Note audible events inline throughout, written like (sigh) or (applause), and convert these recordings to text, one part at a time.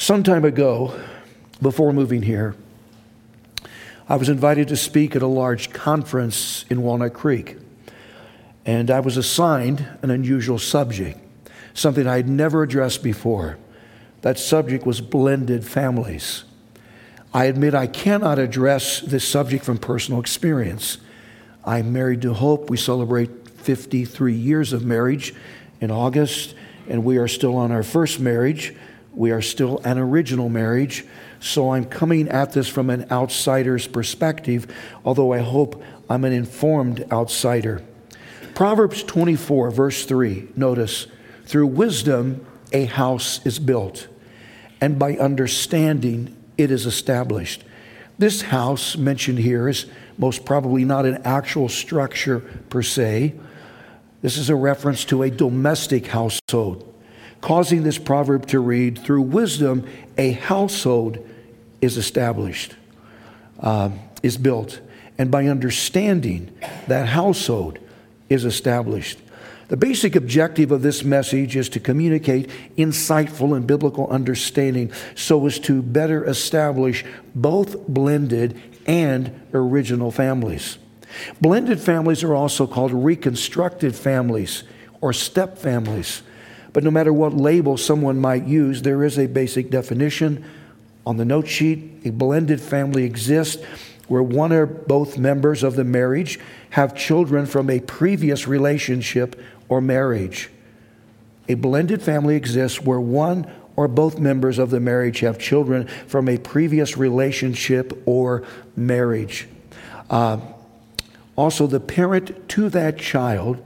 Some time ago, before moving here, I was invited to speak at a large conference in Walnut Creek. And I was assigned an unusual subject, something I had never addressed before. That subject was blended families. I admit I cannot address this subject from personal experience. I'm married to Hope. We celebrate 53 years of marriage in August, and we are still on our first marriage. We are still an original marriage. So I'm coming at this from an outsider's perspective, although I hope I'm an informed outsider. Proverbs 24, verse 3, notice, through wisdom a house is built, and by understanding it is established. This house mentioned here is most probably not an actual structure per se. This is a reference to a domestic household, causing this proverb to read Through wisdom, a household is established, uh, is built, and by understanding, that household is established. The basic objective of this message is to communicate insightful and biblical understanding so as to better establish both blended and original families. Blended families are also called reconstructed families or step families. But no matter what label someone might use, there is a basic definition. On the note sheet, a blended family exists where one or both members of the marriage have children from a previous relationship or marriage. A blended family exists where one or both members of the marriage have children from a previous relationship or marriage. Uh, also, the parent to that child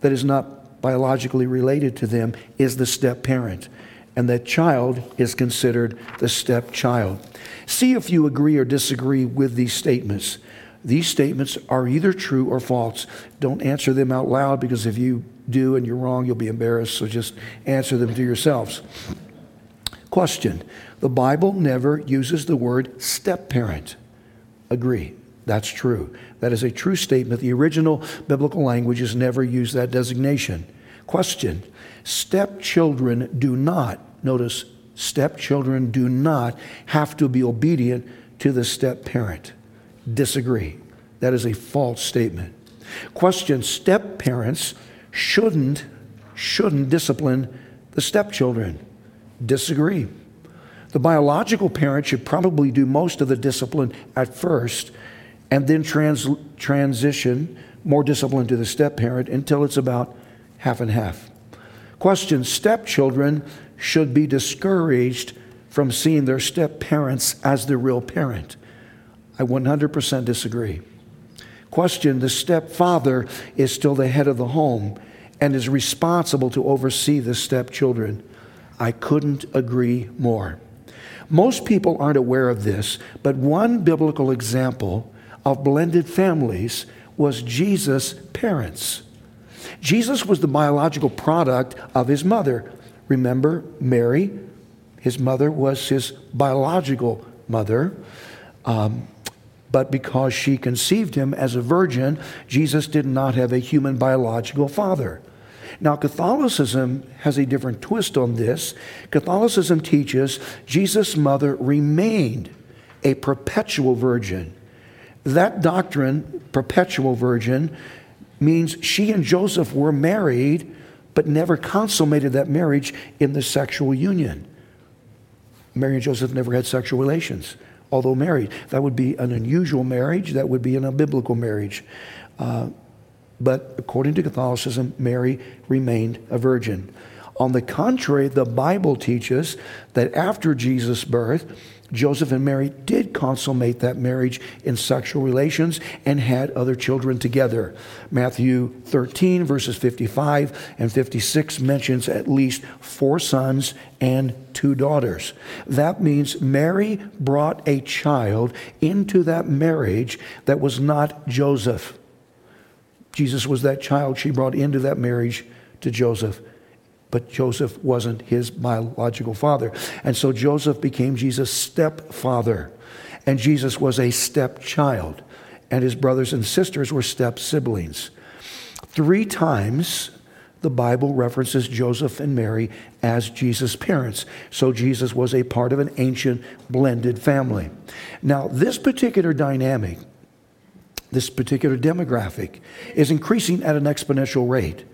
that is not biologically related to them is the step parent and that child is considered the stepchild. See if you agree or disagree with these statements. These statements are either true or false. Don't answer them out loud because if you do and you're wrong, you'll be embarrassed. So just answer them to yourselves. Question The Bible never uses the word step parent. Agree. That's true. That is a true statement. The original biblical language has never used that designation. Question Stepchildren do not, notice, stepchildren do not have to be obedient to the step parent. Disagree. That is a false statement. Question Step parents shouldn't shouldn't discipline the stepchildren. Disagree. The biological parent should probably do most of the discipline at first and then trans- transition more discipline to the step parent until it's about half and half. Question Stepchildren should be discouraged from seeing their step parents as the real parent. I 100% disagree. Question The stepfather is still the head of the home and is responsible to oversee the stepchildren. I couldn't agree more. Most people aren't aware of this, but one biblical example of blended families was Jesus' parents. Jesus was the biological product of his mother. Remember, Mary, his mother was his biological mother. Um, but because she conceived him as a virgin, Jesus did not have a human biological father. Now, Catholicism has a different twist on this. Catholicism teaches Jesus' mother remained a perpetual virgin. That doctrine, perpetual virgin, means she and Joseph were married, but never consummated that marriage in the sexual union. Mary and Joseph never had sexual relations, although married. That would be an unusual marriage, that would be an unbiblical marriage. Uh, but according to Catholicism, Mary remained a virgin. On the contrary, the Bible teaches that after Jesus' birth, Joseph and Mary did consummate that marriage in sexual relations and had other children together. Matthew 13, verses 55 and 56 mentions at least four sons and two daughters. That means Mary brought a child into that marriage that was not Joseph. Jesus was that child she brought into that marriage to Joseph but Joseph wasn't his biological father. And so Joseph became Jesus' stepfather, and Jesus was a stepchild, and his brothers and sisters were step siblings. Three times the Bible references Joseph and Mary as Jesus' parents. So Jesus was a part of an ancient blended family. Now, this particular dynamic, this particular demographic, is increasing at an exponential rate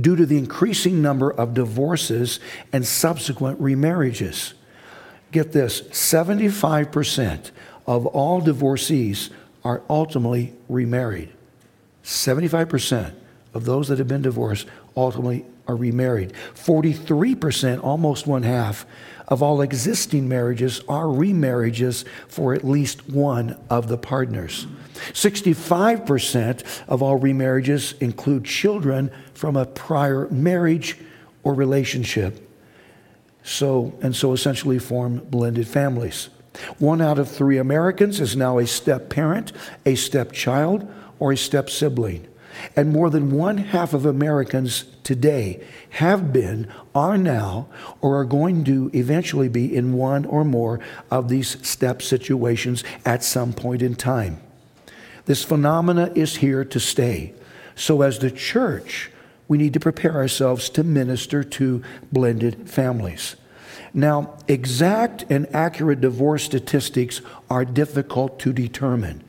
due to the increasing number of divorces and subsequent remarriages. Get this 75% of all divorcees are ultimately remarried. 75% of those that have been divorced ultimately are remarried. 43%, almost one half, of all existing marriages are remarriages for at least one of the partners. 65% of all remarriages include children from a prior marriage or relationship. So, and so essentially form blended families. One out of three Americans is now a step parent, a step child, or a step sibling. And more than one half of Americans today have been, are now, or are going to eventually be in one or more of these step situations at some point in time. This phenomena is here to stay. So, as the church, we need to prepare ourselves to minister to blended families. Now, exact and accurate divorce statistics are difficult to determine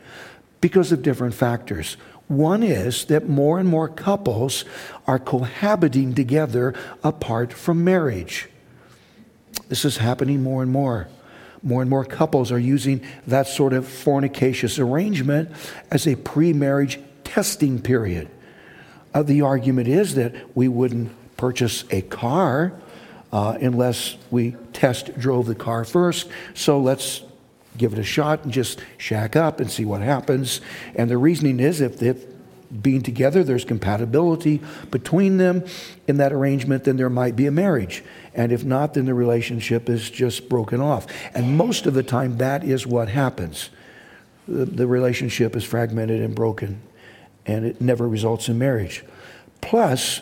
because of different factors. One is that more and more couples are cohabiting together apart from marriage. This is happening more and more. More and more couples are using that sort of fornicacious arrangement as a pre marriage testing period. Uh, the argument is that we wouldn't purchase a car uh, unless we test drove the car first. So let's give it a shot and just shack up and see what happens. And the reasoning is if, if being together, there's compatibility between them in that arrangement, then there might be a marriage. And if not, then the relationship is just broken off. And most of the time, that is what happens. The, the relationship is fragmented and broken, and it never results in marriage. Plus,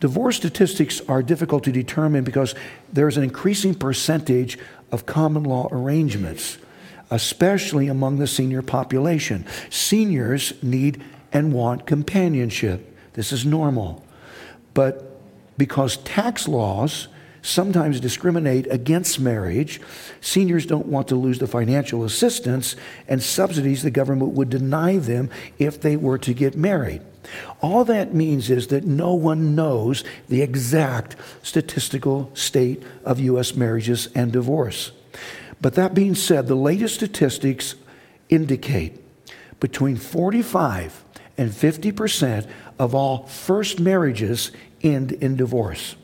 divorce statistics are difficult to determine because there's an increasing percentage of common law arrangements especially among the senior population. Seniors need and want companionship. This is normal. But because tax laws sometimes discriminate against marriage, seniors don't want to lose the financial assistance and subsidies the government would deny them if they were to get married. All that means is that no one knows the exact statistical state of U.S. marriages and divorce. But that being said, the latest statistics indicate between 45 and 50% of all first marriages end in divorce.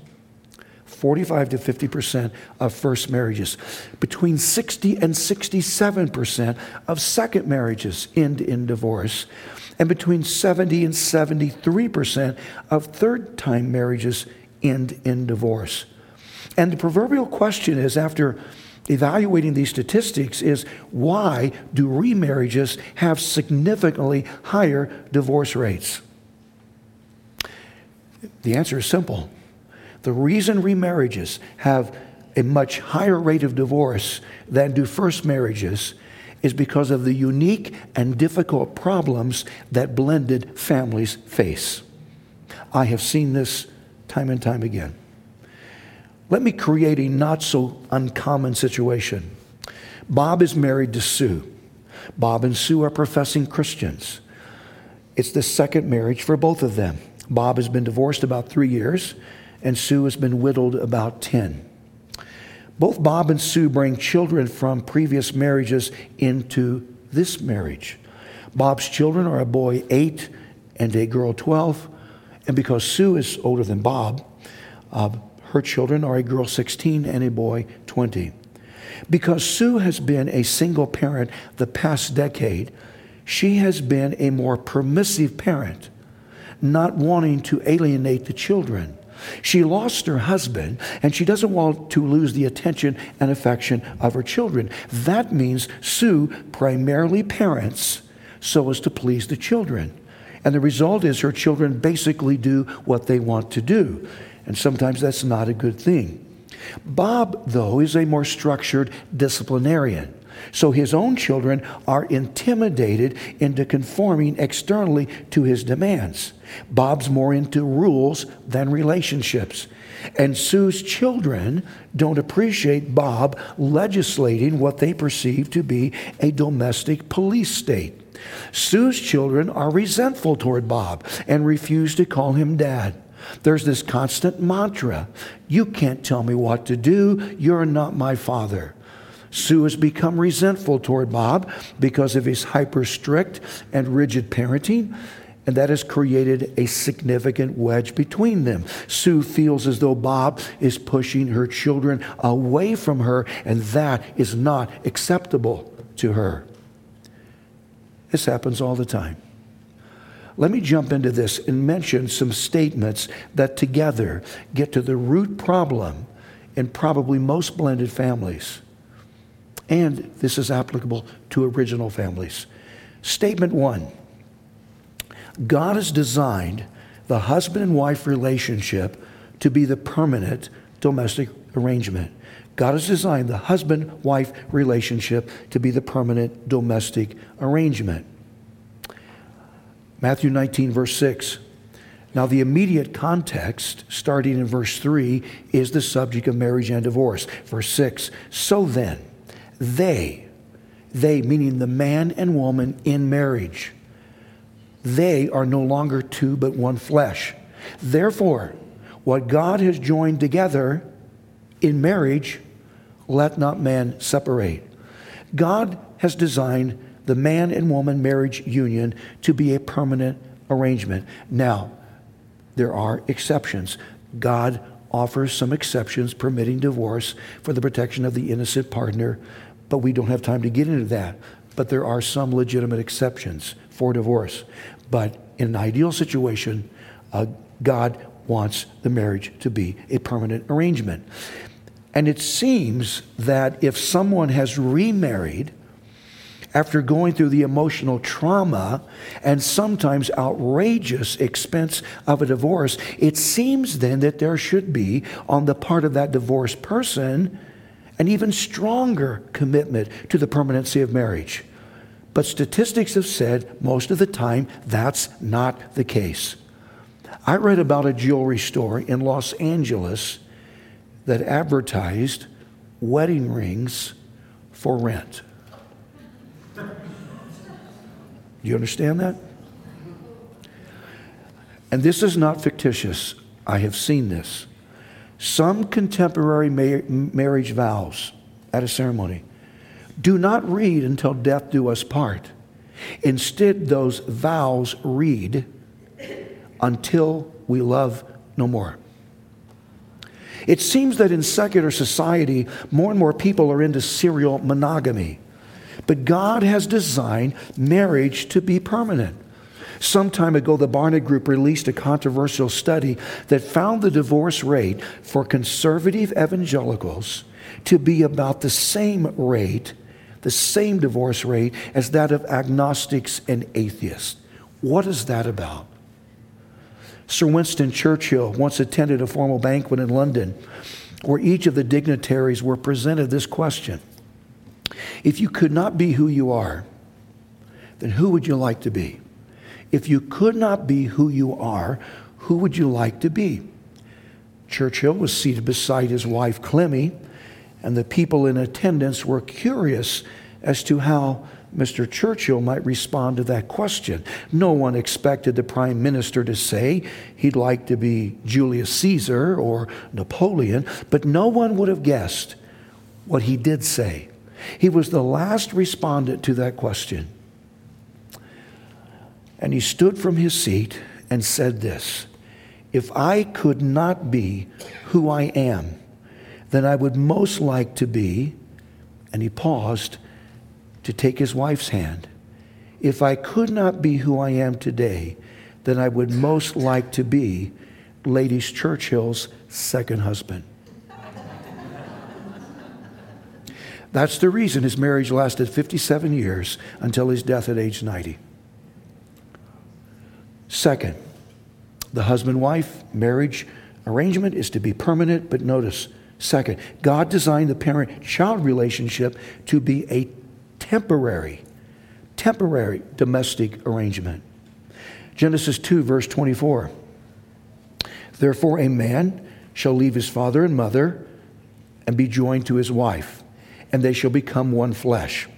45 to 50% of first marriages. Between 60 and 67% of second marriages end in divorce. And between 70 and 73% of third time marriages end in divorce. And the proverbial question is after evaluating these statistics is why do remarriages have significantly higher divorce rates? The answer is simple. The reason remarriages have a much higher rate of divorce than do first marriages is because of the unique and difficult problems that blended families face. I have seen this time and time again. Let me create a not so uncommon situation. Bob is married to Sue. Bob and Sue are professing Christians. It's the second marriage for both of them. Bob has been divorced about three years, and Sue has been widowed about 10. Both Bob and Sue bring children from previous marriages into this marriage. Bob's children are a boy 8 and a girl 12. And because Sue is older than Bob, uh, her children are a girl 16 and a boy 20. Because Sue has been a single parent the past decade, she has been a more permissive parent, not wanting to alienate the children. She lost her husband and she doesn't want to lose the attention and affection of her children. That means Sue primarily parents so as to please the children. And the result is her children basically do what they want to do. And sometimes that's not a good thing. Bob, though, is a more structured disciplinarian. So his own children are intimidated into conforming externally to his demands. Bob's more into rules than relationships. And Sue's children don't appreciate Bob legislating what they perceive to be a domestic police state. Sue's children are resentful toward Bob and refuse to call him dad. There's this constant mantra You can't tell me what to do. You're not my father. Sue has become resentful toward Bob because of his hyper strict and rigid parenting, and that has created a significant wedge between them. Sue feels as though Bob is pushing her children away from her, and that is not acceptable to her. This happens all the time. Let me jump into this and mention some statements that together get to the root problem in probably most blended families. And this is applicable to original families. Statement one God has designed the husband and wife relationship to be the permanent domestic arrangement. God has designed the husband wife relationship to be the permanent domestic arrangement. Matthew 19, verse 6. Now, the immediate context, starting in verse 3, is the subject of marriage and divorce. Verse 6 So then, they, they meaning the man and woman in marriage, they are no longer two but one flesh. Therefore, what God has joined together in marriage, let not man separate. God has designed the man and woman marriage union to be a permanent arrangement. Now, there are exceptions. God offers some exceptions permitting divorce for the protection of the innocent partner, but we don't have time to get into that. But there are some legitimate exceptions for divorce. But in an ideal situation, uh, God wants the marriage to be a permanent arrangement. And it seems that if someone has remarried, after going through the emotional trauma and sometimes outrageous expense of a divorce, it seems then that there should be, on the part of that divorced person, an even stronger commitment to the permanency of marriage. But statistics have said most of the time that's not the case. I read about a jewelry store in Los Angeles that advertised wedding rings for rent. Do you understand that? And this is not fictitious. I have seen this. Some contemporary marriage vows at a ceremony do not read until death do us part. Instead, those vows read until we love no more. It seems that in secular society, more and more people are into serial monogamy. But God has designed marriage to be permanent. Some time ago, the Barna Group released a controversial study that found the divorce rate for conservative evangelicals to be about the same rate, the same divorce rate as that of agnostics and atheists. What is that about? Sir Winston Churchill once attended a formal banquet in London where each of the dignitaries were presented this question if you could not be who you are, then who would you like to be? If you could not be who you are, who would you like to be? Churchill was seated beside his wife Clemmy, and the people in attendance were curious as to how Mr. Churchill might respond to that question. No one expected the prime minister to say he'd like to be Julius Caesar or Napoleon, but no one would have guessed what he did say. He was the last respondent to that question. And he stood from his seat and said this If I could not be who I am, then I would most like to be, and he paused to take his wife's hand. If I could not be who I am today, then I would most like to be Lady Churchill's second husband. That's the reason his marriage lasted 57 years until his death at age 90. Second, the husband wife marriage arrangement is to be permanent, but notice, second, God designed the parent child relationship to be a temporary, temporary domestic arrangement. Genesis 2, verse 24. Therefore, a man shall leave his father and mother and be joined to his wife, and they shall become one flesh.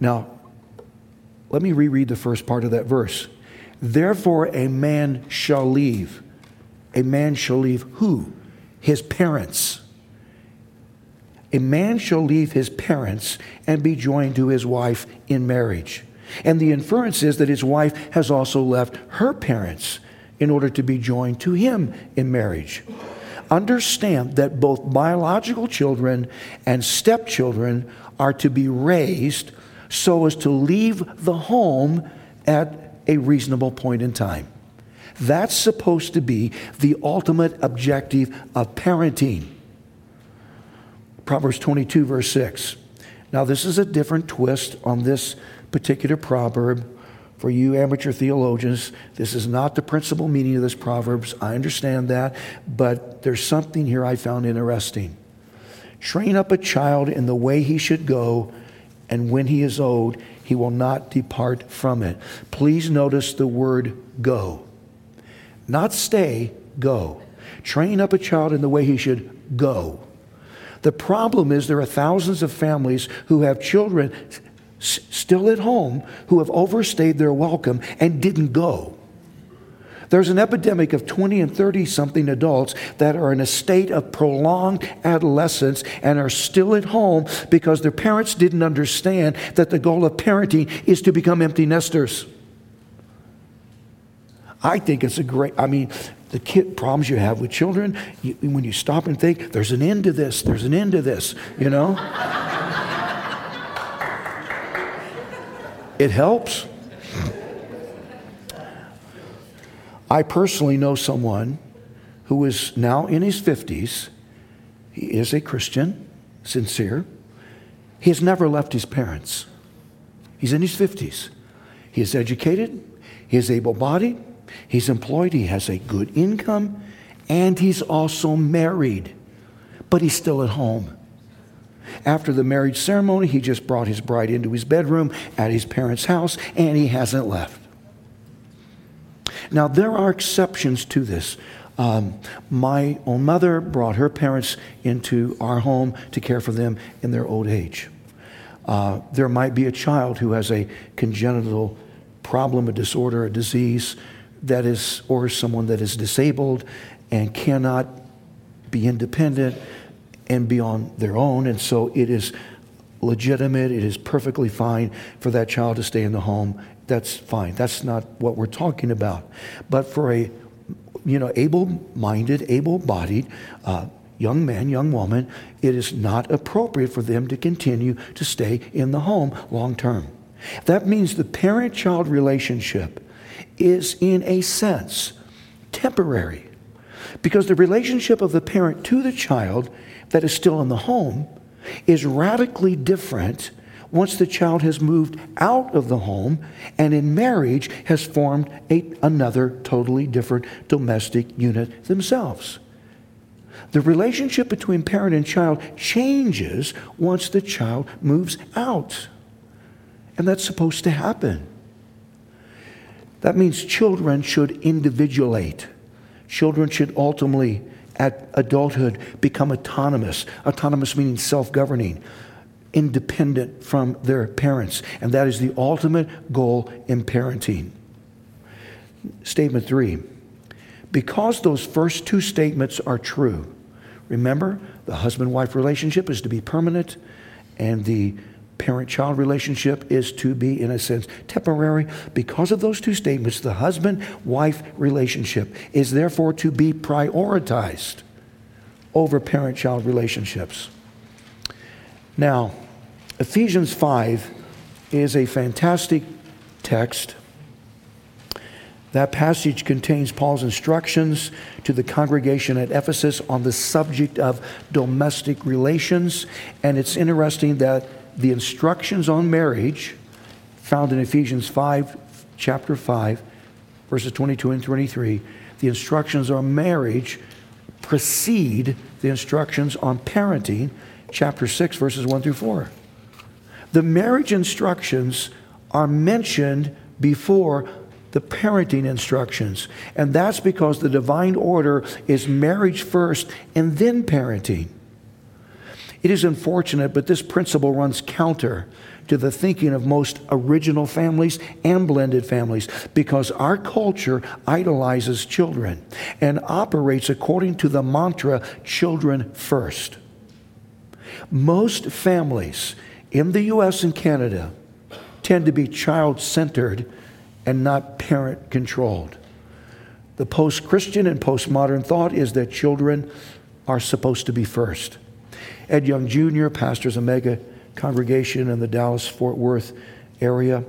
Now, let me reread the first part of that verse. Therefore, a man shall leave. A man shall leave who? His parents. A man shall leave his parents and be joined to his wife in marriage. And the inference is that his wife has also left her parents in order to be joined to him in marriage. Understand that both biological children and stepchildren are to be raised so as to leave the home at a reasonable point in time. That's supposed to be the ultimate objective of parenting. Proverbs 22, verse 6. Now, this is a different twist on this particular proverb for you amateur theologians, this is not the principal meaning of this Proverbs. I understand that, but there's something here I found interesting. Train up a child in the way he should go, and when he is old, he will not depart from it. Please notice the word go. Not stay, go. Train up a child in the way he should go. The problem is there are thousands of families who have children still at home who have overstayed their welcome and didn't go. There's an epidemic of 20 and 30 something adults that are in a state of prolonged adolescence and are still at home because their parents didn't understand that the goal of parenting is to become empty nesters. I think it's a great, I mean, the kid problems you have with children, you, when you stop and think, there's an end to this, there's an end to this, you know? It helps. I personally know someone who is now in his 50s. He is a Christian, sincere. He has never left his parents. He's in his 50s. He is educated, he is able bodied, he's employed, he has a good income, and he's also married, but he's still at home. After the marriage ceremony, he just brought his bride into his bedroom at his parents' house, and he hasn't left. Now, there are exceptions to this. Um, my own mother brought her parents into our home to care for them in their old age. Uh, there might be a child who has a congenital problem, a disorder, a disease that is, or someone that is disabled and cannot be independent and be on their own. And so it is legitimate, it is perfectly fine for that child to stay in the home. That's fine. That's not what we're talking about. But for a you know, able-minded, able-bodied uh, young man, young woman, it is not appropriate for them to continue to stay in the home long term. That means the parent-child relationship is, in a sense, temporary, because the relationship of the parent to the child that is still in the home is radically different once the child has moved out of the home and in marriage has formed a, another totally different domestic unit themselves. The relationship between parent and child changes once the child moves out. And that's supposed to happen. That means children should individuate. Children should ultimately at adulthood become autonomous. Autonomous meaning self governing, independent from their parents. And that is the ultimate goal in parenting. Statement three because those first two statements are true, remember the husband wife relationship is to be permanent, and the parent child relationship is to be, in a sense, temporary. Because of those two statements, the husband wife relationship is therefore to be prioritized over parent child relationships. Now, Ephesians 5 is a fantastic text. That passage contains Paul's instructions to the congregation at Ephesus on the subject of domestic relations. And it's interesting that the instructions on marriage found in Ephesians 5, chapter 5, verses 22 and 23, the instructions on marriage precede the instructions on parenting, chapter 6, verses 1 through 4. The marriage instructions are mentioned before the parenting instructions. And that's because the divine order is marriage first and then parenting. It is unfortunate, but this principle runs counter to the thinking of most original families and blended families because our culture idolizes children and operates according to the mantra children first. Most families in the US and Canada tend to be child centered and not parent controlled. The post Christian and postmodern thought is that children are supposed to be first. Ed Young Jr. pastors a mega congregation in the Dallas Fort Worth area.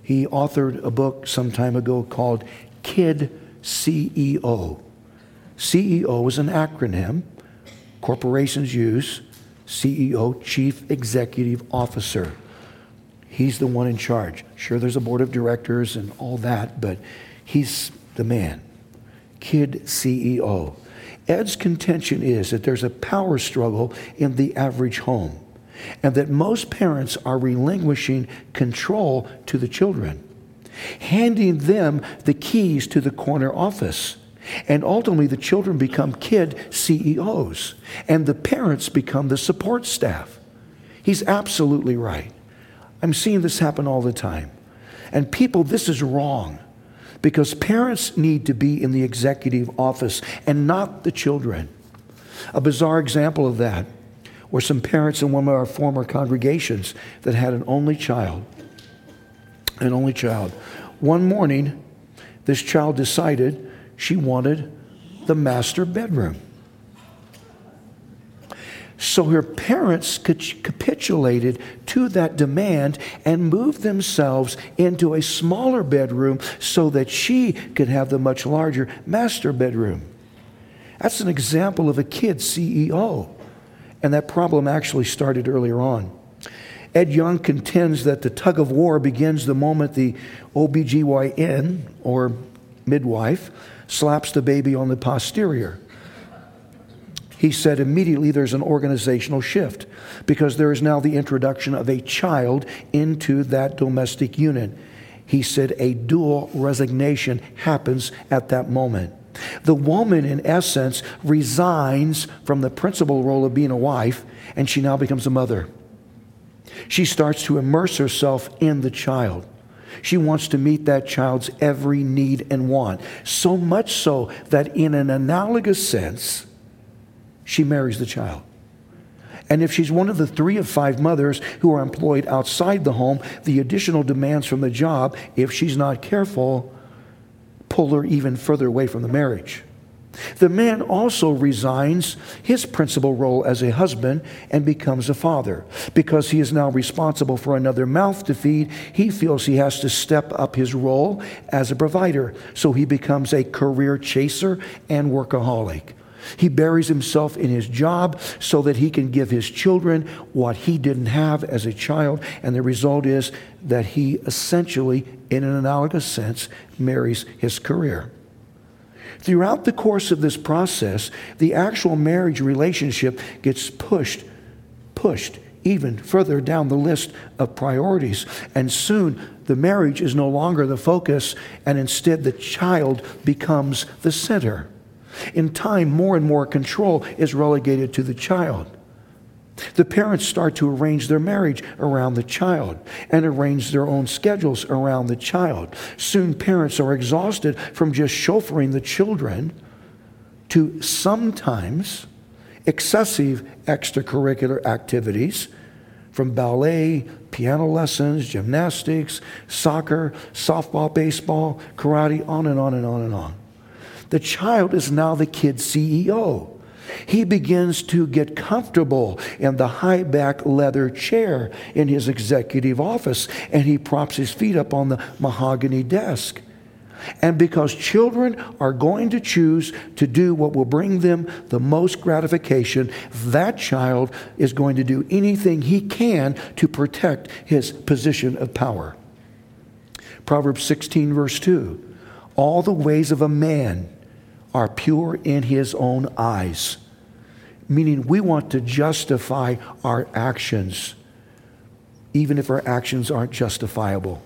He authored a book some time ago called Kid CEO. CEO is an acronym corporations use. CEO, Chief Executive Officer. He's the one in charge. Sure, there's a board of directors and all that, but he's the man. Kid CEO. Ed's contention is that there's a power struggle in the average home and that most parents are relinquishing control to the children, handing them the keys to the corner office. And ultimately, the children become kid CEOs, and the parents become the support staff. He's absolutely right. I'm seeing this happen all the time. And people, this is wrong because parents need to be in the executive office and not the children. A bizarre example of that were some parents in one of our former congregations that had an only child. An only child. One morning, this child decided she wanted the master bedroom. So her parents capitulated to that demand and moved themselves into a smaller bedroom so that she could have the much larger master bedroom. That's an example of a kid CEO. And that problem actually started earlier on. Ed Young contends that the tug of war begins the moment the OBGYN, or midwife, slaps the baby on the posterior. He said immediately there's an organizational shift because there is now the introduction of a child into that domestic unit. He said a dual resignation happens at that moment. The woman, in essence, resigns from the principal role of being a wife and she now becomes a mother. She starts to immerse herself in the child. She wants to meet that child's every need and want. So much so that, in an analogous sense, she marries the child. And if she's one of the three of five mothers who are employed outside the home, the additional demands from the job, if she's not careful, pull her even further away from the marriage. The man also resigns his principal role as a husband and becomes a father. Because he is now responsible for another mouth to feed, he feels he has to step up his role as a provider. So he becomes a career chaser and workaholic. He buries himself in his job so that he can give his children what he didn't have as a child. And the result is that he essentially, in an analogous sense, marries his career. Throughout the course of this process, the actual marriage relationship gets pushed, pushed even further down the list of priorities. And soon the marriage is no longer the focus, and instead the child becomes the center. In time, more and more control is relegated to the child. The parents start to arrange their marriage around the child and arrange their own schedules around the child. Soon, parents are exhausted from just chauffeuring the children to sometimes excessive extracurricular activities from ballet, piano lessons, gymnastics, soccer, softball, baseball, karate, on and on and on and on. The child is now the kid's CEO. He begins to get comfortable in the high back leather chair in his executive office and he props his feet up on the mahogany desk. And because children are going to choose to do what will bring them the most gratification, that child is going to do anything he can to protect his position of power. Proverbs 16, verse 2 All the ways of a man are pure in his own eyes. Meaning, we want to justify our actions. even if our actions aren't justifiable.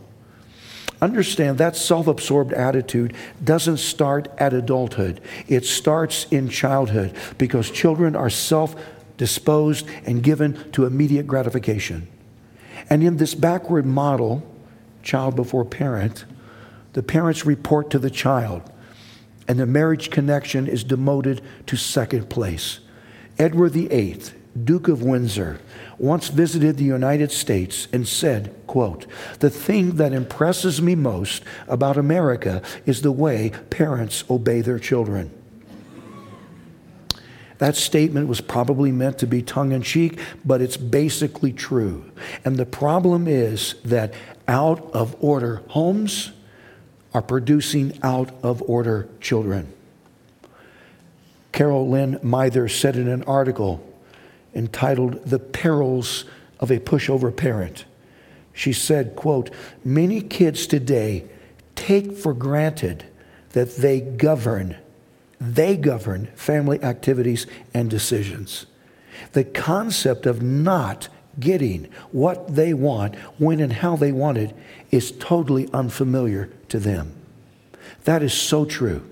Understand that self absorbed attitude doesn't start at adulthood, it starts in childhood because children are self disposed and given to immediate gratification. And in this backward model, child before parent, the parents report to the child, and the marriage connection is demoted to second place. Edward VIII, Duke of Windsor, once visited the United States and said, quote, "The thing that impresses me most about America is the way parents obey their children." That statement was probably meant to be tongue in cheek, but it's basically true. And the problem is that out of order homes are producing out of order children. Carol Lynn Mather said in an article entitled The Perils of a Pushover Parent. She said, quote, many kids today take for granted that they govern, they govern family activities and decisions. The concept of not getting what they want, when and how they want it, is totally unfamiliar to them. That is so true.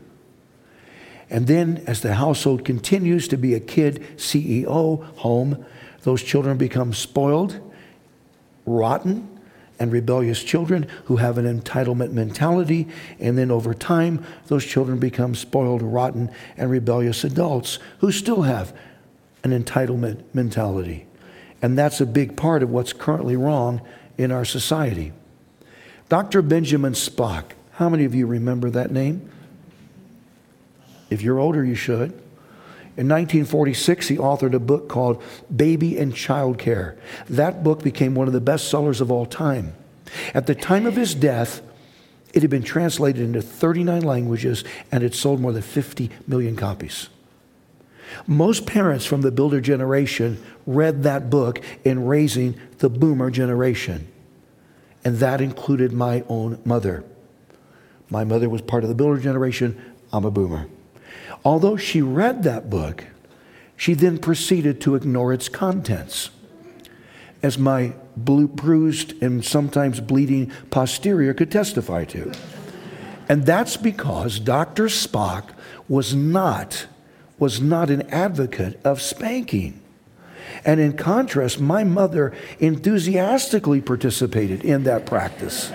And then, as the household continues to be a kid CEO home, those children become spoiled, rotten, and rebellious children who have an entitlement mentality. And then over time, those children become spoiled, rotten, and rebellious adults who still have an entitlement mentality. And that's a big part of what's currently wrong in our society. Dr. Benjamin Spock, how many of you remember that name? If you're older, you should. In 1946, he authored a book called Baby and Child Care. That book became one of the best sellers of all time. At the time of his death, it had been translated into 39 languages and it sold more than 50 million copies. Most parents from the builder generation read that book in raising the boomer generation, and that included my own mother. My mother was part of the builder generation, I'm a boomer. Although she read that book, she then proceeded to ignore its contents. As my bruised and sometimes bleeding posterior could testify to. And that's because Dr. Spock was not, was not an advocate of spanking. And in contrast, my mother enthusiastically participated in that practice.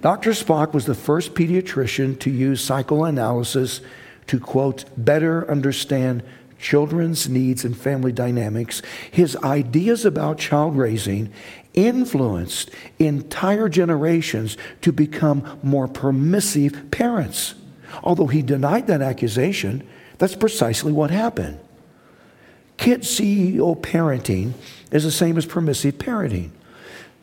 Dr. Spock was the first pediatrician to use psychoanalysis to, quote, better understand children's needs and family dynamics. His ideas about child raising influenced entire generations to become more permissive parents. Although he denied that accusation, that's precisely what happened. Kid CEO parenting is the same as permissive parenting.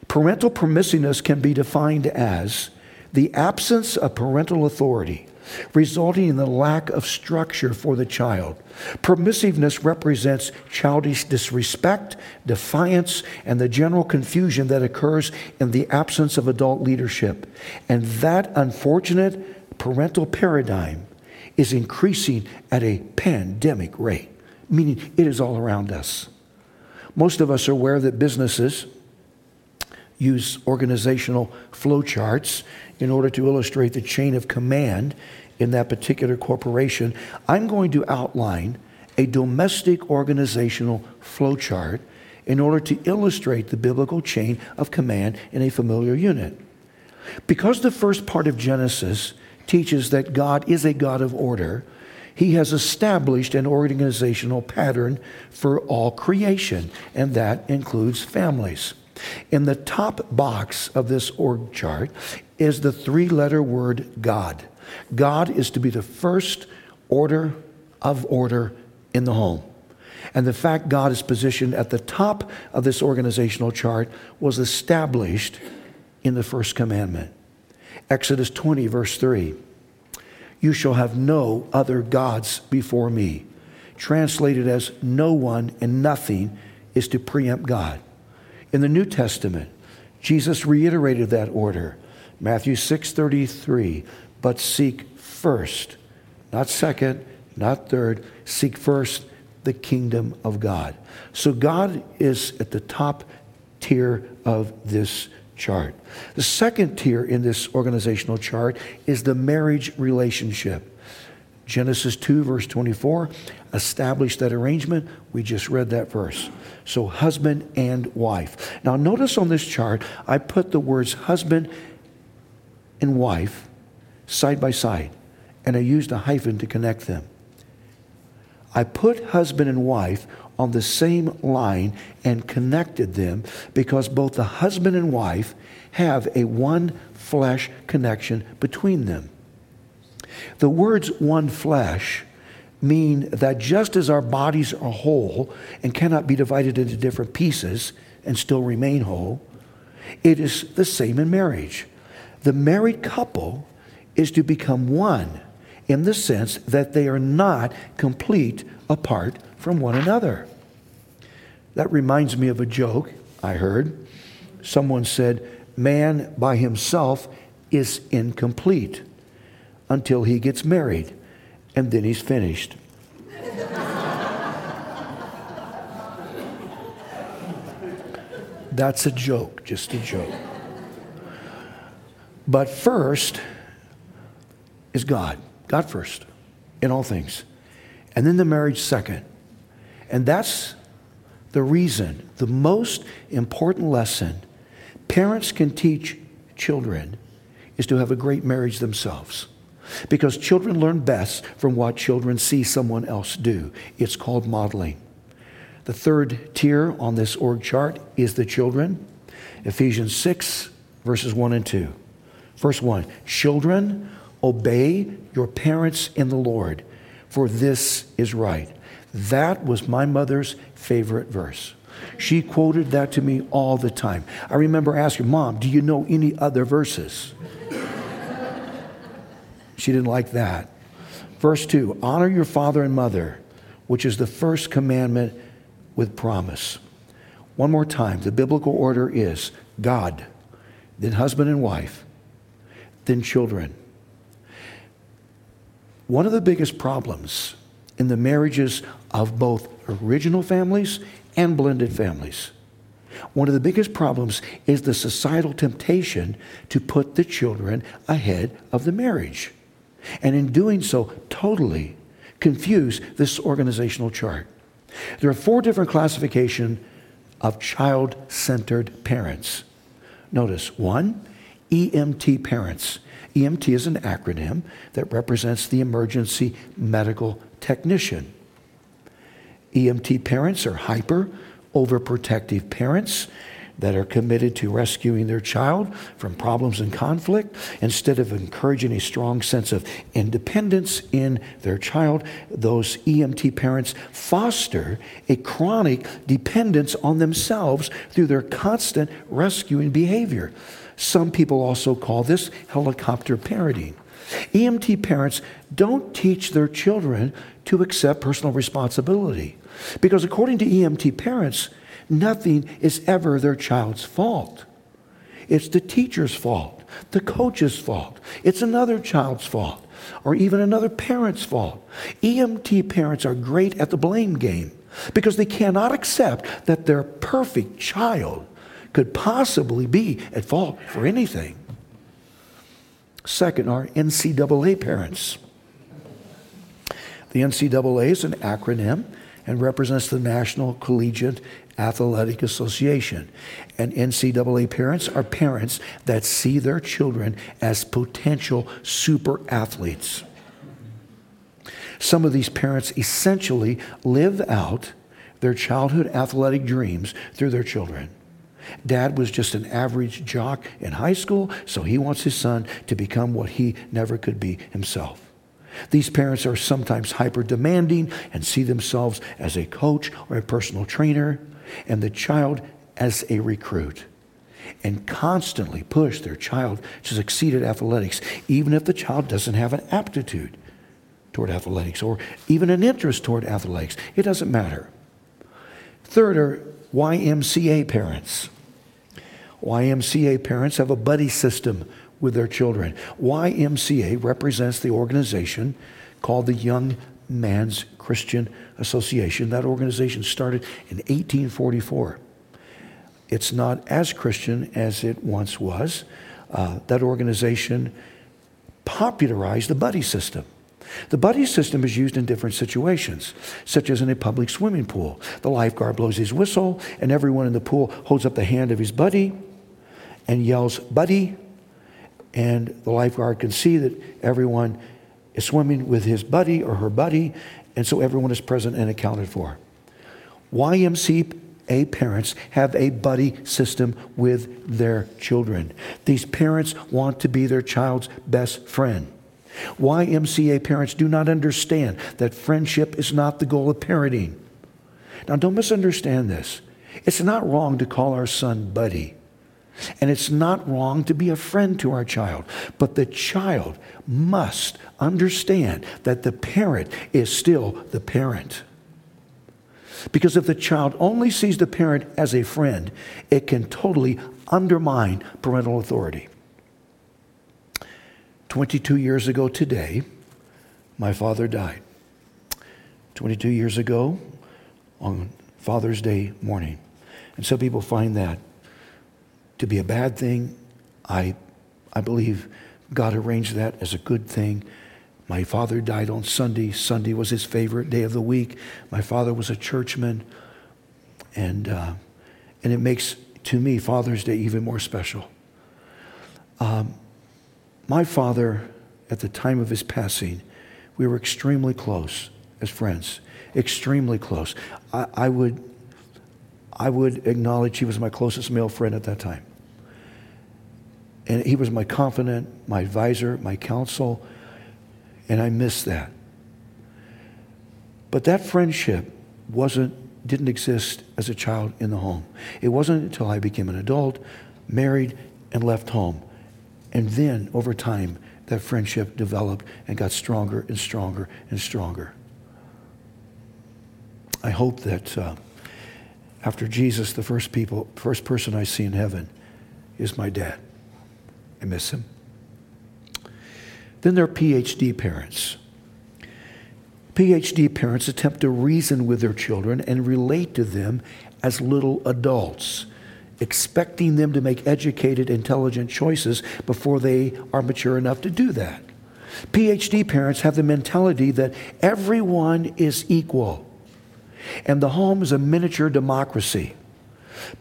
Parental permissiveness can be defined as the absence of parental authority, resulting in the lack of structure for the child. Permissiveness represents childish disrespect, defiance, and the general confusion that occurs in the absence of adult leadership. And that unfortunate parental paradigm is increasing at a pandemic rate, meaning it is all around us. Most of us are aware that businesses, use organizational flowcharts in order to illustrate the chain of command in that particular corporation. I'm going to outline a domestic organizational flowchart in order to illustrate the biblical chain of command in a familiar unit. Because the first part of Genesis teaches that God is a God of order, he has established an organizational pattern for all creation, and that includes families. In the top box of this org chart is the three letter word God. God is to be the first order of order in the home. And the fact God is positioned at the top of this organizational chart was established in the first commandment. Exodus 20, verse 3 You shall have no other gods before me. Translated as no one and nothing is to preempt God. In the New Testament, Jesus reiterated that order. Matthew 6:33, but seek first, not second, not third, seek first the kingdom of God. So God is at the top tier of this chart. The second tier in this organizational chart is the marriage relationship. Genesis 2, verse 24, established that arrangement. We just read that verse. So, husband and wife. Now, notice on this chart, I put the words husband and wife side by side, and I used a hyphen to connect them. I put husband and wife on the same line and connected them because both the husband and wife have a one flesh connection between them. The words one flesh mean that just as our bodies are whole and cannot be divided into different pieces and still remain whole, it is the same in marriage. The married couple is to become one in the sense that they are not complete apart from one another. That reminds me of a joke I heard. Someone said, Man by himself is incomplete until he gets married, and then he's finished. That's a joke, just a joke. But first is God. God first in all things. And then the marriage second. And that's the reason, the most important lesson parents can teach children is to have a great marriage themselves. Because children learn best from what children see someone else do. It's called modeling. The third tier on this org chart is the children. Ephesians 6, verses 1 and 2. Verse 1 Children, obey your parents in the Lord, for this is right. That was my mother's favorite verse. She quoted that to me all the time. I remember asking, Mom, do you know any other verses? (laughs) She didn't like that. Verse 2 Honor your father and mother, which is the first commandment with promise. One more time, the biblical order is God, then husband and wife, then children. One of the biggest problems in the marriages of both original families and blended families. One of the biggest problems is the societal temptation to put the children ahead of the marriage and in doing so, totally confuse this organizational chart. There are four different classifications of child centered parents. Notice one, EMT parents. EMT is an acronym that represents the emergency medical technician. EMT parents are hyper, overprotective parents that are committed to rescuing their child from problems and conflict, instead of encouraging a strong sense of independence in their child, those EMT parents foster a chronic dependence on themselves through their constant rescuing behavior. Some people also call this helicopter parenting. EMT parents don't teach their children to accept personal responsibility because, according to EMT parents, Nothing is ever their child's fault. It's the teacher's fault, the coach's fault, it's another child's fault, or even another parent's fault. EMT parents are great at the blame game because they cannot accept that their perfect child could possibly be at fault for anything. Second are NCAA parents. The NCAA is an acronym and represents the National Collegiate Athletic Association. And NCAA parents are parents that see their children as potential super athletes. Some of these parents essentially live out their childhood athletic dreams through their children. Dad was just an average jock in high school, so he wants his son to become what he never could be himself. These parents are sometimes hyper demanding and see themselves as a coach or a personal trainer and the child as a recruit and constantly push their child to succeed at athletics, even if the child doesn't have an aptitude toward athletics or even an interest toward athletics. It doesn't matter. Third are YMCA parents. YMCA parents have a buddy system with their children. YMCA represents the organization called the Young Man's Christian Association. That organization started in 1844. It's not as Christian as it once was. Uh, that organization popularized the buddy system. The buddy system is used in different situations, such as in a public swimming pool. The lifeguard blows his whistle, and everyone in the pool holds up the hand of his buddy and yells, Buddy. And the lifeguard can see that everyone is swimming with his buddy or her buddy, and so everyone is present and accounted for. YMCA parents have a buddy system with their children. These parents want to be their child's best friend. YMCA parents do not understand that friendship is not the goal of parenting. Now, don't misunderstand this. It's not wrong to call our son buddy. And it's not wrong to be a friend to our child, but the child must understand that the parent is still the parent. Because if the child only sees the parent as a friend, it can totally undermine parental authority. 22 years ago today, my father died. 22 years ago on Father's Day morning. And some people find that to be a bad thing. I, I believe God arranged that as a good thing. My father died on Sunday. Sunday was his favorite day of the week. My father was a churchman. And, uh, and it makes, to me, Father's Day even more special. Um, my father, at the time of his passing, we were extremely close as friends, extremely close. I, I would, I would acknowledge he was my closest male friend at that time. And he was my confidant, my advisor, my counsel, and I miss that. But that friendship wasn't didn't exist as a child in the home. It wasn't until I became an adult, married, and left home. And then over time, that friendship developed and got stronger and stronger and stronger. I hope that uh, after Jesus, the first people, first person I see in heaven is my dad. I miss him. Then there are PhD parents. PhD parents attempt to reason with their children and relate to them as little adults, expecting them to make educated, intelligent choices before they are mature enough to do that. PhD parents have the mentality that everyone is equal, and the home is a miniature democracy.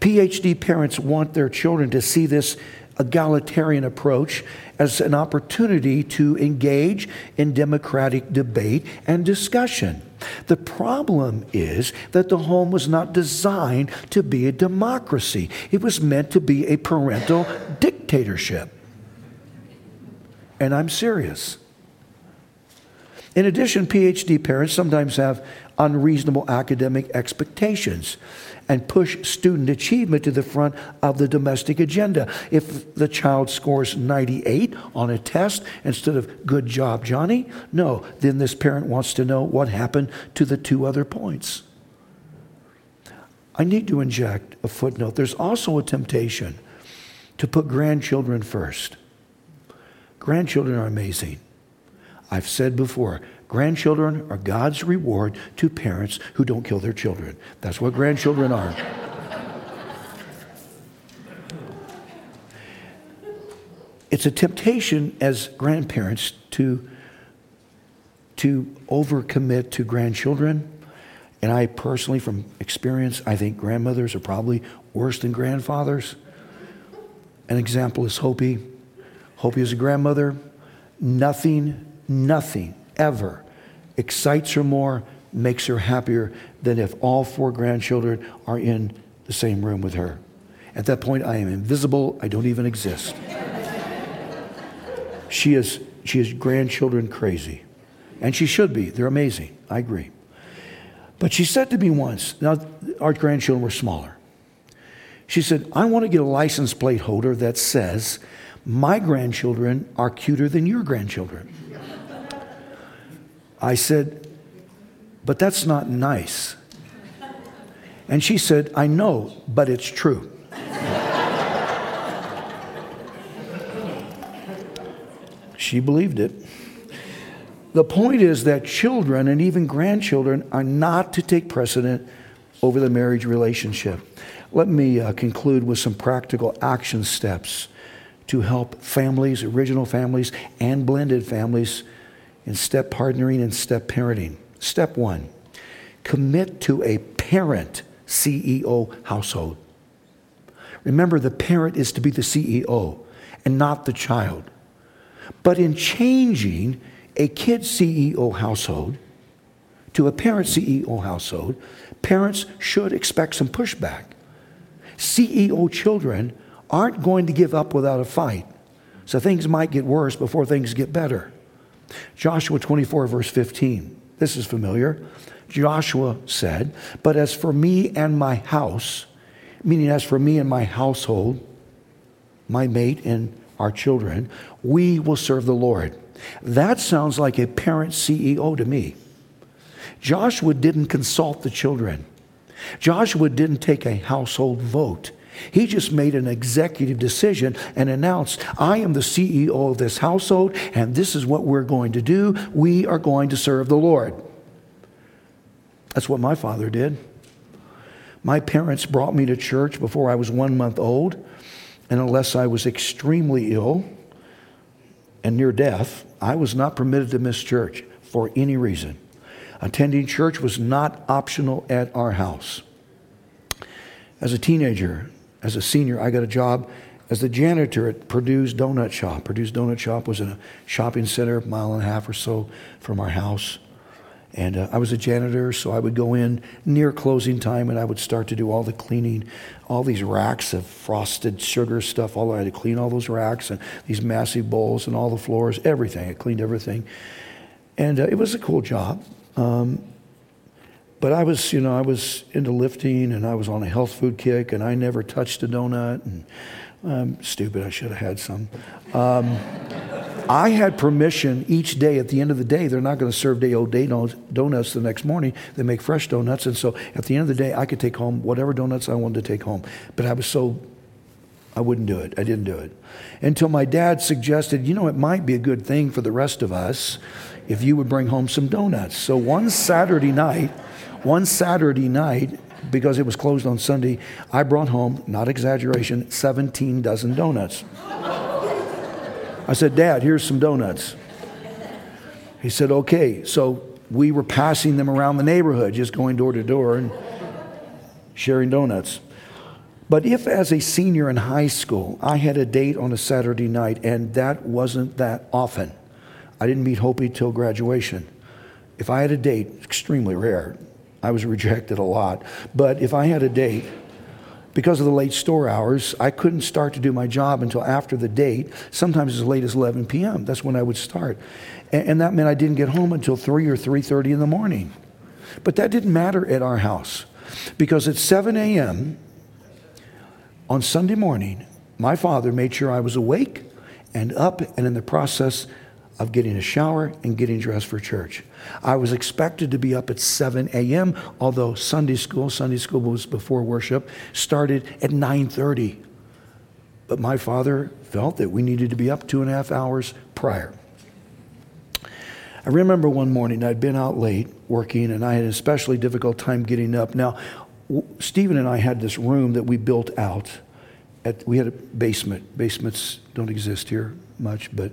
PhD parents want their children to see this egalitarian approach as an opportunity to engage in democratic debate and discussion. The problem is that the home was not designed to be a democracy, it was meant to be a parental dictatorship. And I'm serious. In addition, PhD parents sometimes have unreasonable academic expectations and push student achievement to the front of the domestic agenda. If the child scores 98 on a test instead of good job, Johnny, no, then this parent wants to know what happened to the two other points. I need to inject a footnote. There's also a temptation to put grandchildren first. Grandchildren are amazing. I've said before, Grandchildren are God's reward to parents who don't kill their children. That's what grandchildren are. it's a temptation as grandparents to, to overcommit to grandchildren. And I personally, from experience, I think grandmothers are probably worse than grandfathers. An example is Hopi. Hopi is a grandmother. Nothing, nothing ever excites her more, makes her happier than if all four grandchildren are in the same room with her. At that point, I am invisible. I don't even exist. she is, she is grandchildren crazy. And she should be. They're amazing. I agree. But she said to me once, now our grandchildren were smaller. She said, I want to get a license plate holder that says, my grandchildren are cuter than your grandchildren. I said, But that's not nice. And she said, I know, but it's true. she believed it. the point is that children and even grandchildren are not to take precedent over the marriage relationship. Let me uh, conclude with some practical action steps to help families, original families, and blended families in step partnering and step parenting. Step one commit to a parent CEO household. Remember, the parent is to be the CEO and not the child. But in changing a kid CEO household to a parent CEO household, parents should expect some pushback. CEO children aren't going to give up without a fight. So things might get worse before things get better. Joshua 24, verse 15. This is familiar. Joshua said, But as for me and my house, meaning as for me and my household, my mate and our children, we will serve the Lord. That sounds like a parent CEO to me. Joshua didn't consult the children. Joshua didn't take a household vote. He just made an executive decision and announced, I am the CEO of this household, and this is what we're going to do. We are going to serve the Lord. That's what my father did. My parents brought me to church before I was one month old, and unless I was extremely ill and near death, I was not permitted to miss church for any reason. Attending church was not optional at our house. As a teenager, as a senior, I got a job as the janitor at Purdue's Donut Shop. Purdue's Donut Shop was in a shopping center, a mile and a half or so from our house. And uh, I was a janitor, so I would go in near closing time and I would start to do all the cleaning, all these racks of frosted sugar stuff. All I had to clean all those racks and these massive bowls and all the floors, everything. I cleaned everything. And uh, it was a cool job. Um, but I was, you know, I was into lifting and I was on a health food kick and I never touched a donut. And um, stupid, I should have had some. Um, I had permission each day at the end of the day. They're not going to serve day old day donuts the next morning. They make fresh donuts. And so at the end of the day, I could take home whatever donuts I wanted to take home. But I was so, I wouldn't do it. I didn't do it. Until my dad suggested, you know, it might be a good thing for the rest of us if you would bring home some donuts. So one Saturday night, one Saturday night, because it was closed on Sunday, I brought home, not exaggeration, 17 dozen donuts. I said, Dad, here's some donuts. He said, okay. So we were passing them around the neighborhood, just going door to door and sharing donuts. But if, as a senior in high school, I had a date on a Saturday night, and that wasn't that often, I didn't meet Hopi till graduation. If I had a date, extremely rare, I was rejected a lot. But if I had a date, because of the late store hours, I couldn't start to do my job until after the date, sometimes as late as 11 p.m. That's when I would start. And, and that meant I didn't get home until 3 or 3.30 in the morning. But that didn't matter at our house because at 7 a.m. on Sunday morning, my father made sure I was awake and up and in the process of getting a shower and getting dressed for church. I was expected to be up at 7 a.m., although Sunday school, Sunday school was before worship, started at 9:30. But my father felt that we needed to be up two and a half hours prior. I remember one morning I'd been out late working and I had an especially difficult time getting up. Now, Stephen and I had this room that we built out. At, we had a basement. Basements don't exist here much, but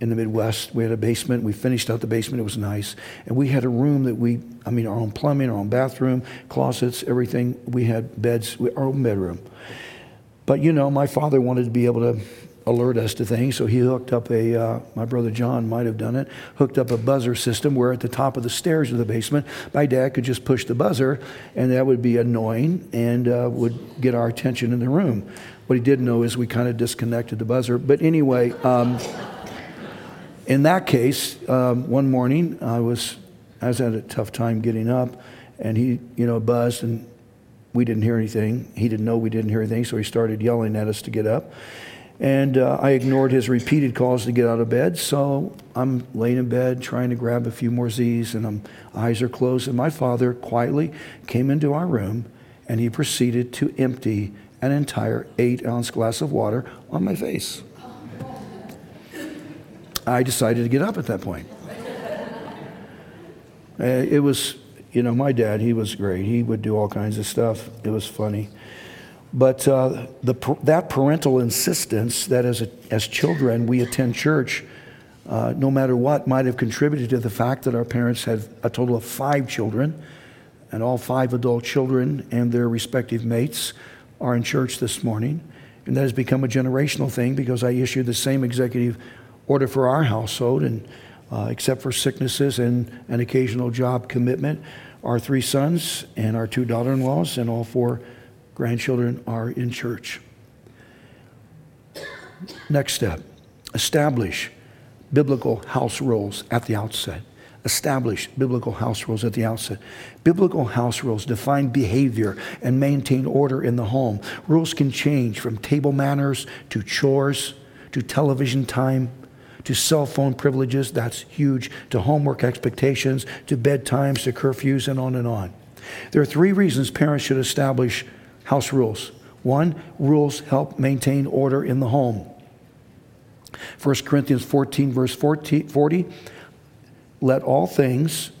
in the Midwest. We had a basement. We finished out the basement. It was nice. And we had a room that we, I mean, our own plumbing, our own bathroom, closets, everything. We had beds, our own bedroom. But, you know, my father wanted to be able to alert us to things, so he hooked up a, uh, my brother John might have done it, hooked up a buzzer system where at the top of the stairs of the basement, my dad could just push the buzzer, and that would be annoying and uh, would get our attention in the room. What he didn't know is we kind of disconnected the buzzer. But anyway, um, in that case, um, one morning I was, I was had a tough time getting up, and he, you know, buzzed, and we didn't hear anything. He didn't know we didn't hear anything, so he started yelling at us to get up. And uh, I ignored his repeated calls to get out of bed. So I'm laying in bed trying to grab a few more Z's, and I'm, eyes are closed. And my father quietly came into our room, and he proceeded to empty an entire eight ounce glass of water on my face. I decided to get up at that point. Uh, it was, you know, my dad, he was great. He would do all kinds of stuff. It was funny. But uh, the, that parental insistence that as, a, as children we attend church, uh, no matter what, might have contributed to the fact that our parents had a total of five children, and all five adult children and their respective mates are in church this morning. And that has become a generational thing because I issued the same executive order for our household, and uh, except for sicknesses and an occasional job commitment, our three sons and our two daughter in laws and all four grandchildren are in church. Next step establish biblical house rules at the outset. Establish biblical house rules at the outset. Biblical house rules define behavior and maintain order in the home. Rules can change from table manners to chores to television time to cell phone privileges, that's huge, to homework expectations, to bedtimes, to curfews, and on and on. There are three reasons parents should establish house rules. One, rules help maintain order in the home. 1 Corinthians 14, verse 40, let all things,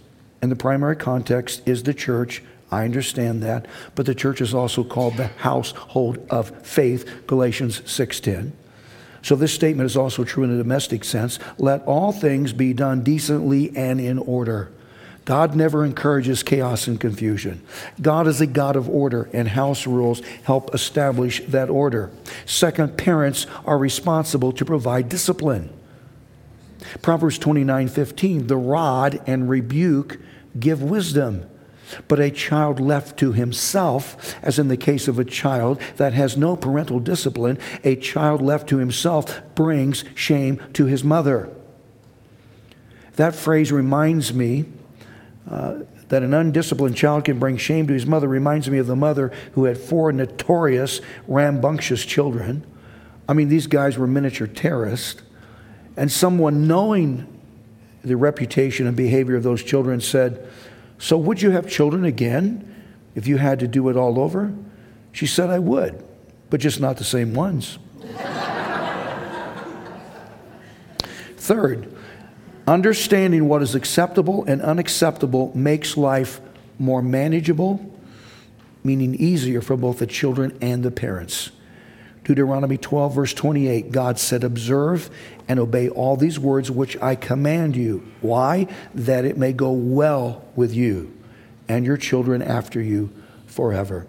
and the primary context is the church. I understand that, but the church is also called the household of faith, Galatians 6:10. So this statement is also true in a domestic sense. Let all things be done decently and in order. God never encourages chaos and confusion. God is a God of order, and house rules help establish that order. Second, parents are responsible to provide discipline. Proverbs 29 15, the rod and rebuke give wisdom. But a child left to himself, as in the case of a child that has no parental discipline, a child left to himself brings shame to his mother. That phrase reminds me uh, that an undisciplined child can bring shame to his mother reminds me of the mother who had four notorious, rambunctious children. I mean, these guys were miniature terrorists. And someone knowing the reputation and behavior of those children said, So would you have children again if you had to do it all over? She said, I would, but just not the same ones. Third, understanding what is acceptable and unacceptable makes life more manageable, meaning easier for both the children and the parents. Deuteronomy 12, verse 28, God said, Observe and obey all these words which I command you. Why? That it may go well with you and your children after you forever.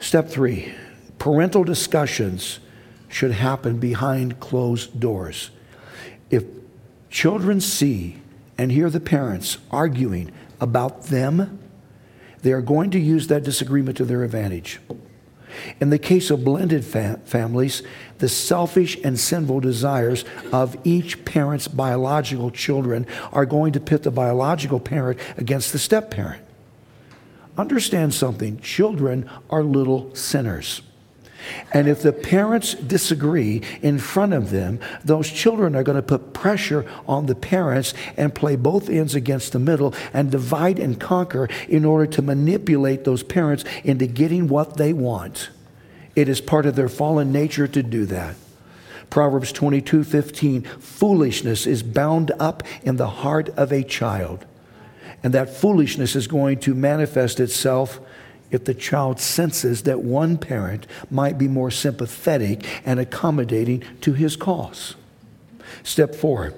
Step three parental discussions should happen behind closed doors. If children see and hear the parents arguing about them, they are going to use that disagreement to their advantage. In the case of blended fa- families, the selfish and sinful desires of each parent's biological children are going to pit the biological parent against the step parent. Understand something children are little sinners. And if the parents disagree in front of them, those children are going to put pressure on the parents and play both ends against the middle and divide and conquer in order to manipulate those parents into getting what they want. It is part of their fallen nature to do that. Proverbs 22 15, foolishness is bound up in the heart of a child. And that foolishness is going to manifest itself if the child senses that one parent might be more sympathetic and accommodating to his cause. Step four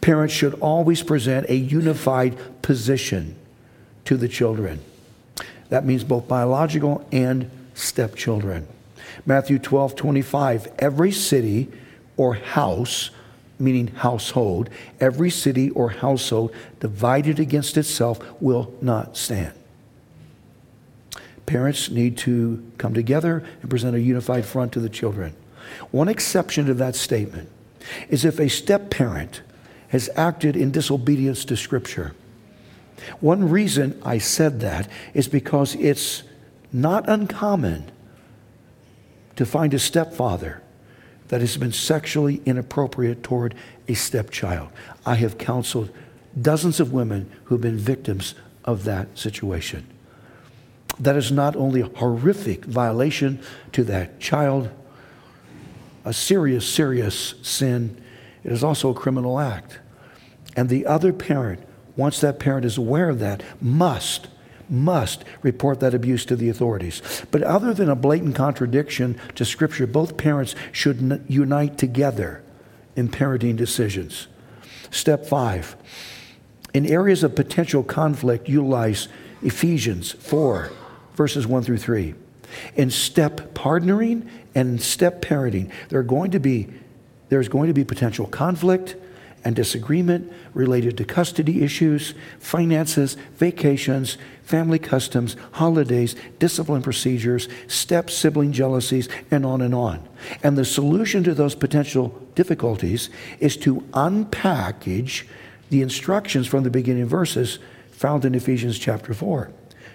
parents should always present a unified position to the children. That means both biological and stepchildren. Matthew 12 25. Every city or house, meaning household, every city or household divided against itself will not stand. Parents need to come together and present a unified front to the children. One exception to that statement is if a step parent has acted in disobedience to Scripture. One reason I said that is because it's not uncommon to find a stepfather that has been sexually inappropriate toward a stepchild. I have counseled dozens of women who have been victims of that situation. That is not only a horrific violation to that child, a serious, serious sin, it is also a criminal act. And the other parent once that parent is aware of that, must must report that abuse to the authorities. But other than a blatant contradiction to Scripture, both parents should unite together in parenting decisions. Step five in areas of potential conflict, utilize Ephesians 4, verses 1 through 3. In step partnering and step parenting, there are going to be, there's going to be potential conflict and disagreement related to custody issues, finances, vacations, family customs, holidays, discipline procedures, step sibling jealousies, and on and on. And the solution to those potential difficulties is to unpackage the instructions from the beginning verses found in Ephesians chapter 4.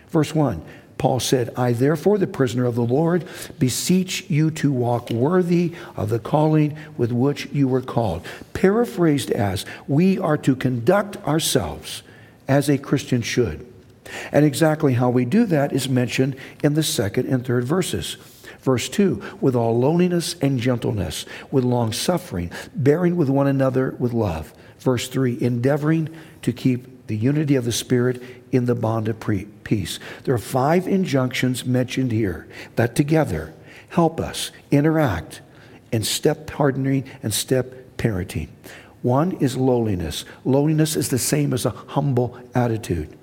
Verse 1 Paul said, I therefore, the prisoner of the Lord, beseech you to walk worthy of the calling with which you were called. Paraphrased as, we are to conduct ourselves as a Christian should. And exactly how we do that is mentioned in the second and third verses. Verse 2 with all lowliness and gentleness, with long suffering, bearing with one another with love. Verse 3 endeavoring to keep the unity of the Spirit in the bond of peace. There are five injunctions mentioned here that together help us interact in step partnering and step parenting. One is lowliness. Lowliness is the same as a humble attitude.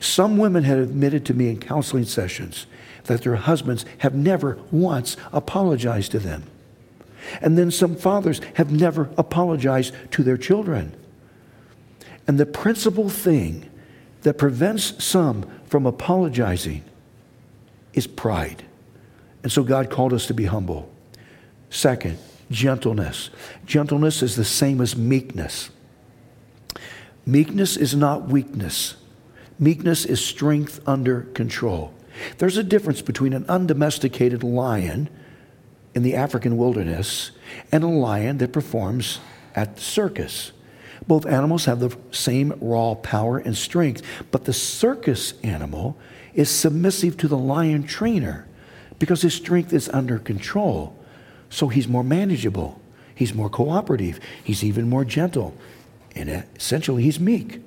Some women have admitted to me in counseling sessions that their husbands have never once apologized to them. And then some fathers have never apologized to their children. And the principal thing that prevents some from apologizing is pride. And so God called us to be humble. Second, gentleness. Gentleness is the same as meekness. Meekness is not weakness. Meekness is strength under control. There's a difference between an undomesticated lion in the African wilderness and a lion that performs at the circus. Both animals have the same raw power and strength, but the circus animal is submissive to the lion trainer because his strength is under control. So he's more manageable, he's more cooperative, he's even more gentle, and essentially he's meek.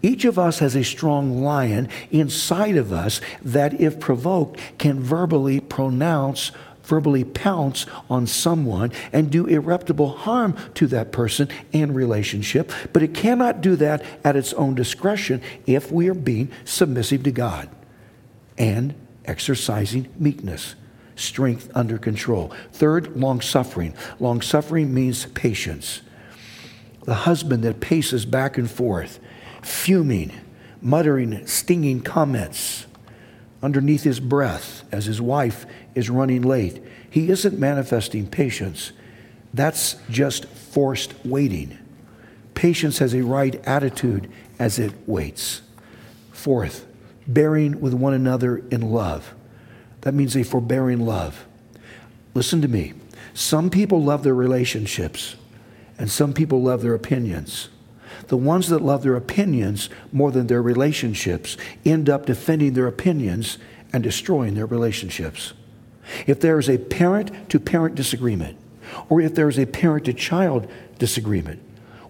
Each of us has a strong lion inside of us that, if provoked, can verbally pronounce verbally pounce on someone and do irreparable harm to that person and relationship, but it cannot do that at its own discretion if we are being submissive to God and exercising meekness, strength under control. Third, long suffering. Long suffering means patience. The husband that paces back and forth, fuming, muttering stinging comments underneath his breath as his wife is running late. He isn't manifesting patience. That's just forced waiting. Patience has a right attitude as it waits. Fourth, bearing with one another in love. That means a forbearing love. Listen to me. Some people love their relationships, and some people love their opinions. The ones that love their opinions more than their relationships end up defending their opinions and destroying their relationships. If there is a parent to parent disagreement, or if there is a parent to child disagreement,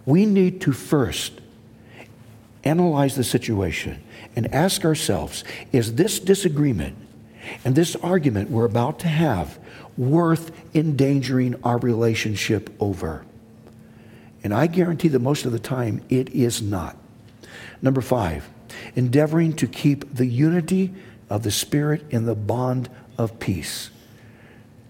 we need to first analyze the situation and ask ourselves is this disagreement and this argument we're about to have worth endangering our relationship over? And I guarantee that most of the time it is not. Number five, endeavoring to keep the unity of the Spirit in the bond of peace.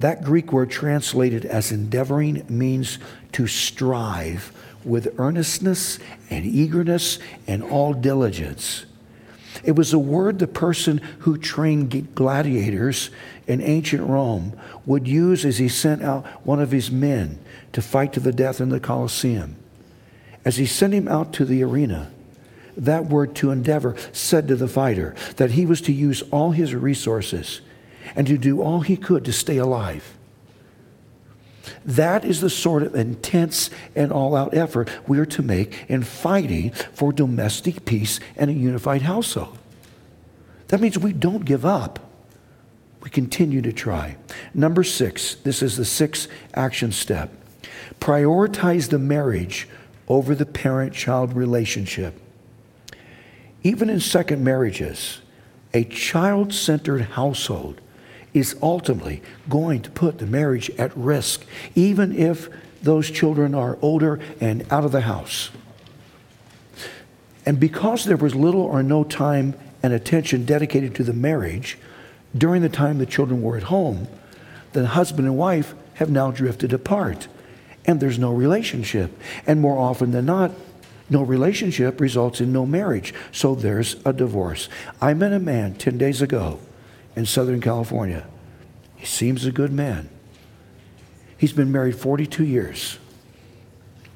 That Greek word translated as endeavoring means to strive with earnestness and eagerness and all diligence. It was a word the person who trained gladiators in ancient Rome would use as he sent out one of his men to fight to the death in the Colosseum. As he sent him out to the arena, that word to endeavor said to the fighter that he was to use all his resources and to do all he could to stay alive. That is the sort of intense and all out effort we are to make in fighting for domestic peace and a unified household. That means we don't give up. We continue to try. Number six, this is the sixth action step prioritize the marriage over the parent child relationship. even in second marriages, a child centered household is ultimately going to put the marriage at risk, even if those children are older and out of the house. And because there was little or no time and attention dedicated to the marriage during the time the children were at home, the husband and wife have now drifted apart. And there's no relationship. And more often than not, no relationship results in no marriage. So there's a divorce. I met a man 10 days ago in Southern California. He seems a good man. He's been married 42 years,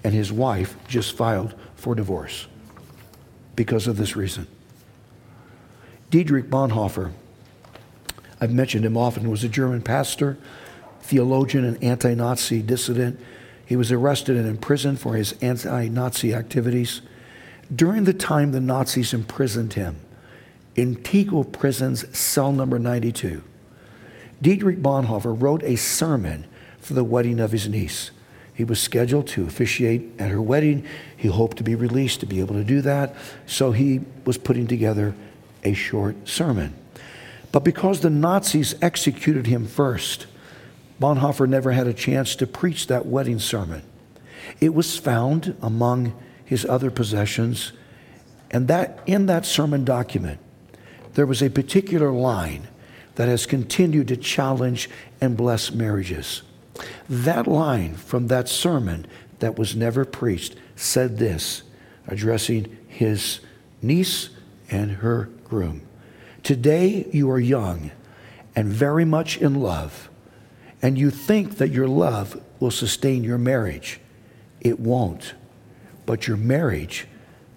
and his wife just filed for divorce because of this reason. Dietrich Bonhoeffer, I've mentioned him often, was a German pastor, theologian, and anti Nazi dissident. He was arrested and imprisoned for his anti Nazi activities. During the time the Nazis imprisoned him in Tegel Prison's cell number 92, Dietrich Bonhoeffer wrote a sermon for the wedding of his niece. He was scheduled to officiate at her wedding. He hoped to be released to be able to do that. So he was putting together a short sermon. But because the Nazis executed him first, Bonhoeffer never had a chance to preach that wedding sermon. It was found among his other possessions, and that in that sermon document, there was a particular line that has continued to challenge and bless marriages. That line from that sermon that was never preached said this, addressing his niece and her groom. Today you are young and very much in love, and you think that your love will sustain your marriage. It won't, but your marriage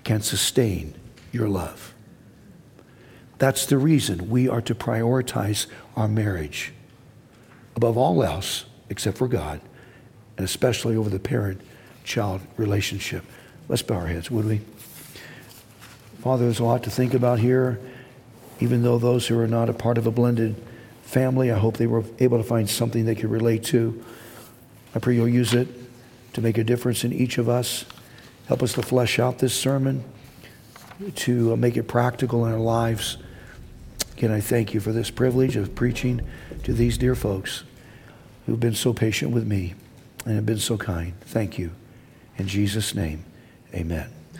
can sustain your love. That's the reason we are to prioritize our marriage above all else, except for God, and especially over the parent child relationship. Let's bow our heads, would we? Father, there's a lot to think about here. Even though those who are not a part of a blended family, I hope they were able to find something they could relate to. I pray you'll use it to make a difference in each of us. Help us to flesh out this sermon, to make it practical in our lives. Again, I thank you for this privilege of preaching to these dear folks who've been so patient with me and have been so kind. Thank you. In Jesus' name, amen.